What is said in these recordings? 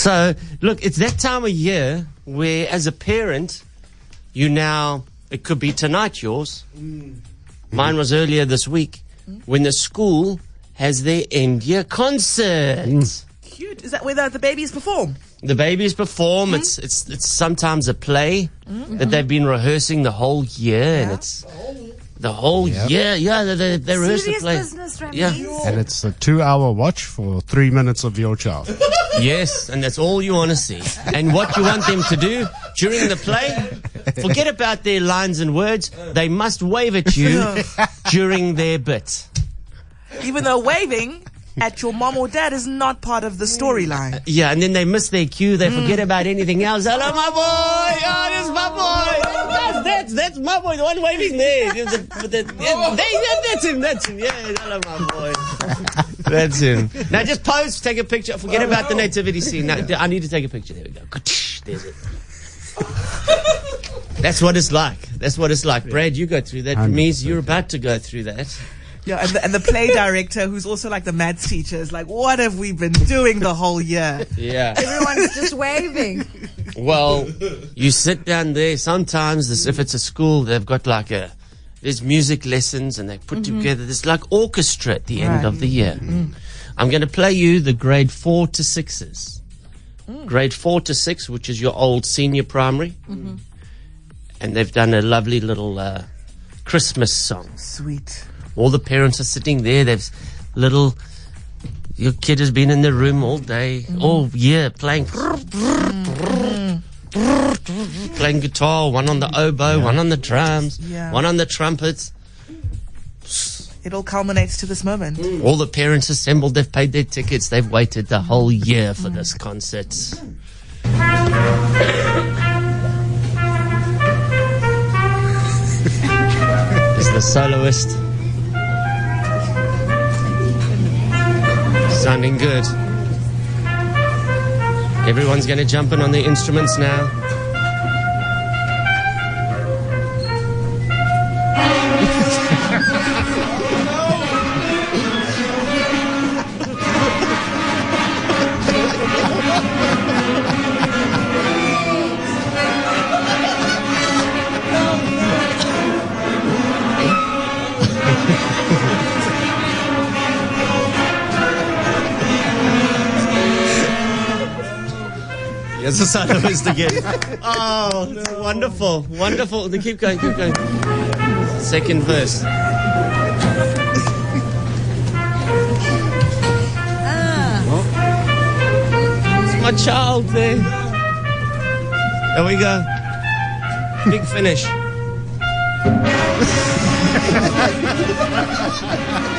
So, look, it's that time of year where, as a parent, you now, it could be tonight yours. Mm. Mine was earlier this week when the school has their end year concert. Cute. Is that where the, the babies perform? The babies perform. Mm-hmm. It's, it's, it's sometimes a play mm-hmm. that they've been rehearsing the whole year, and it's the whole year. Yeah, they, they, they rehearse the play. business, Yeah. And it's a two hour watch for three minutes of your child. Yes, and that's all you want to see. And what you want them to do during the play, forget about their lines and words. They must wave at you during their bit. Even though waving at your mom or dad is not part of the storyline. Uh, yeah, and then they miss their cue. They forget mm. about anything else. Hello, my boy. Oh, this is my boy. That's, that's, that's my boy. The one waving there. They- yeah, that's him. That's him. Yeah, hello, my boy. That's him. Now just pose, take a picture. Forget about the nativity scene. Now, I need to take a picture. There we go. There's it. That's what it's like. That's what it's like. Brad, you go through that. Means you're about to go through that. Yeah, and the, and the play director, who's also like the maths teacher, is like, what have we been doing the whole year? Yeah. Everyone's just waving. Well, you sit down there. Sometimes, this, if it's a school, they've got like a there's music lessons, and they put mm-hmm. together this like orchestra at the end of the year. Mm-hmm. I'm going to play you the grade four to sixes. Mm. Grade four to six, which is your old senior primary, mm-hmm. and they've done a lovely little uh, Christmas song. Sweet. All the parents are sitting there. There's little. Your kid has been in the room all day, all year, playing. Playing guitar, one on the oboe, one on the drums, Yeah. one on the trumpets. It all culminates to this moment. Mm. All the parents assembled, they've paid their tickets, they've waited the whole year for mm. this concert. is the soloist. Sounding good. Everyone's going to jump in on the instruments now. Yes, the soloist again. Oh, it's wonderful, wonderful. They keep going, keep going. Second verse. Ah. It's my child there. There we go. Big finish.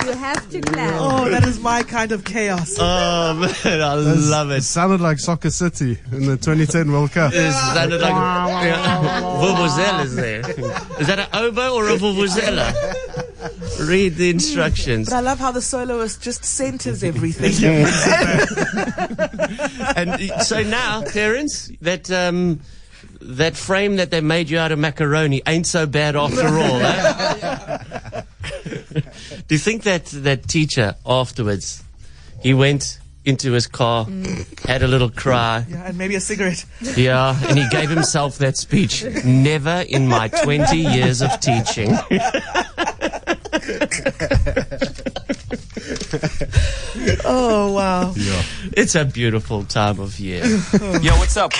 You have to clap. Oh, that is my kind of chaos. Oh man, I love It it. sounded like Soccer City in the 2010 World Cup. It sounded like yeah. Vuvuzela is there. Is that an oboe or a vuvuzela? Read the instructions. But I love how the soloist just centers everything. And so now, parents, that um, that frame that they made you out of macaroni ain't so bad after all. eh? Do you think that that teacher afterwards, he went into his car, mm. had a little cry, yeah, and maybe a cigarette. yeah, and he gave himself that speech. Never in my 20 years of teaching. Oh, wow. It's a beautiful time of year. Yo, what's up?